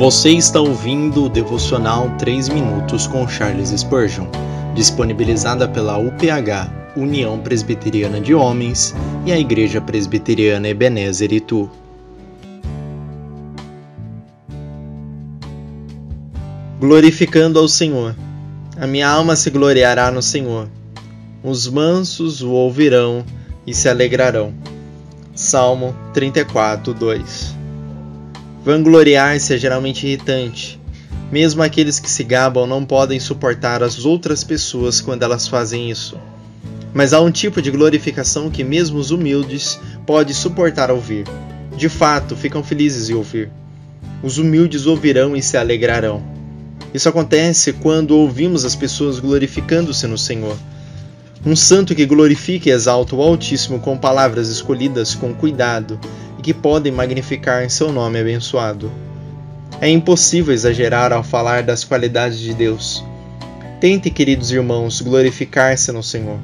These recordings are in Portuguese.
Você está ouvindo o devocional 3 minutos com Charles Spurgeon, disponibilizada pela UPH, União Presbiteriana de Homens, e a Igreja Presbiteriana Ebenezer Itu. Glorificando ao Senhor. A minha alma se gloriará no Senhor. Os mansos o ouvirão e se alegrarão. Salmo 34, 2 Vangloriar-se é geralmente irritante. Mesmo aqueles que se gabam não podem suportar as outras pessoas quando elas fazem isso. Mas há um tipo de glorificação que mesmo os humildes podem suportar ouvir. De fato, ficam felizes em ouvir. Os humildes ouvirão e se alegrarão. Isso acontece quando ouvimos as pessoas glorificando-se no Senhor. Um santo que glorifica e exalta o Altíssimo com palavras escolhidas com cuidado e que podem magnificar seu nome abençoado. É impossível exagerar ao falar das qualidades de Deus. Tente, queridos irmãos, glorificar-se no Senhor.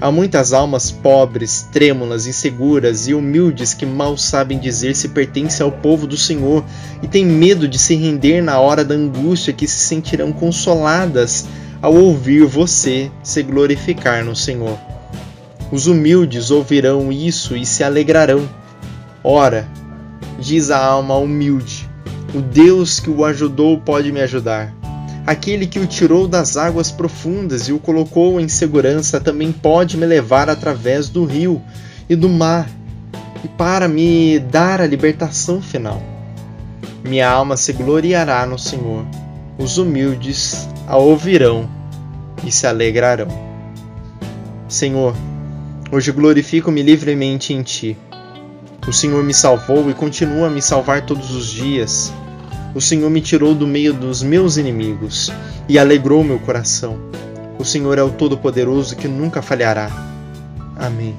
Há muitas almas pobres, trêmulas, inseguras e humildes que mal sabem dizer se pertencem ao povo do Senhor e têm medo de se render na hora da angústia que se sentirão consoladas ao ouvir você se glorificar no Senhor. Os humildes ouvirão isso e se alegrarão. Ora, diz a alma humilde: o Deus que o ajudou pode me ajudar. Aquele que o tirou das águas profundas e o colocou em segurança também pode me levar através do rio e do mar e para me dar a libertação final. Minha alma se gloriará no Senhor. Os humildes a ouvirão e se alegrarão. Senhor, hoje glorifico-me livremente em Ti. O Senhor me salvou e continua a me salvar todos os dias. O Senhor me tirou do meio dos meus inimigos e alegrou meu coração. O Senhor é o Todo-Poderoso que nunca falhará. Amém.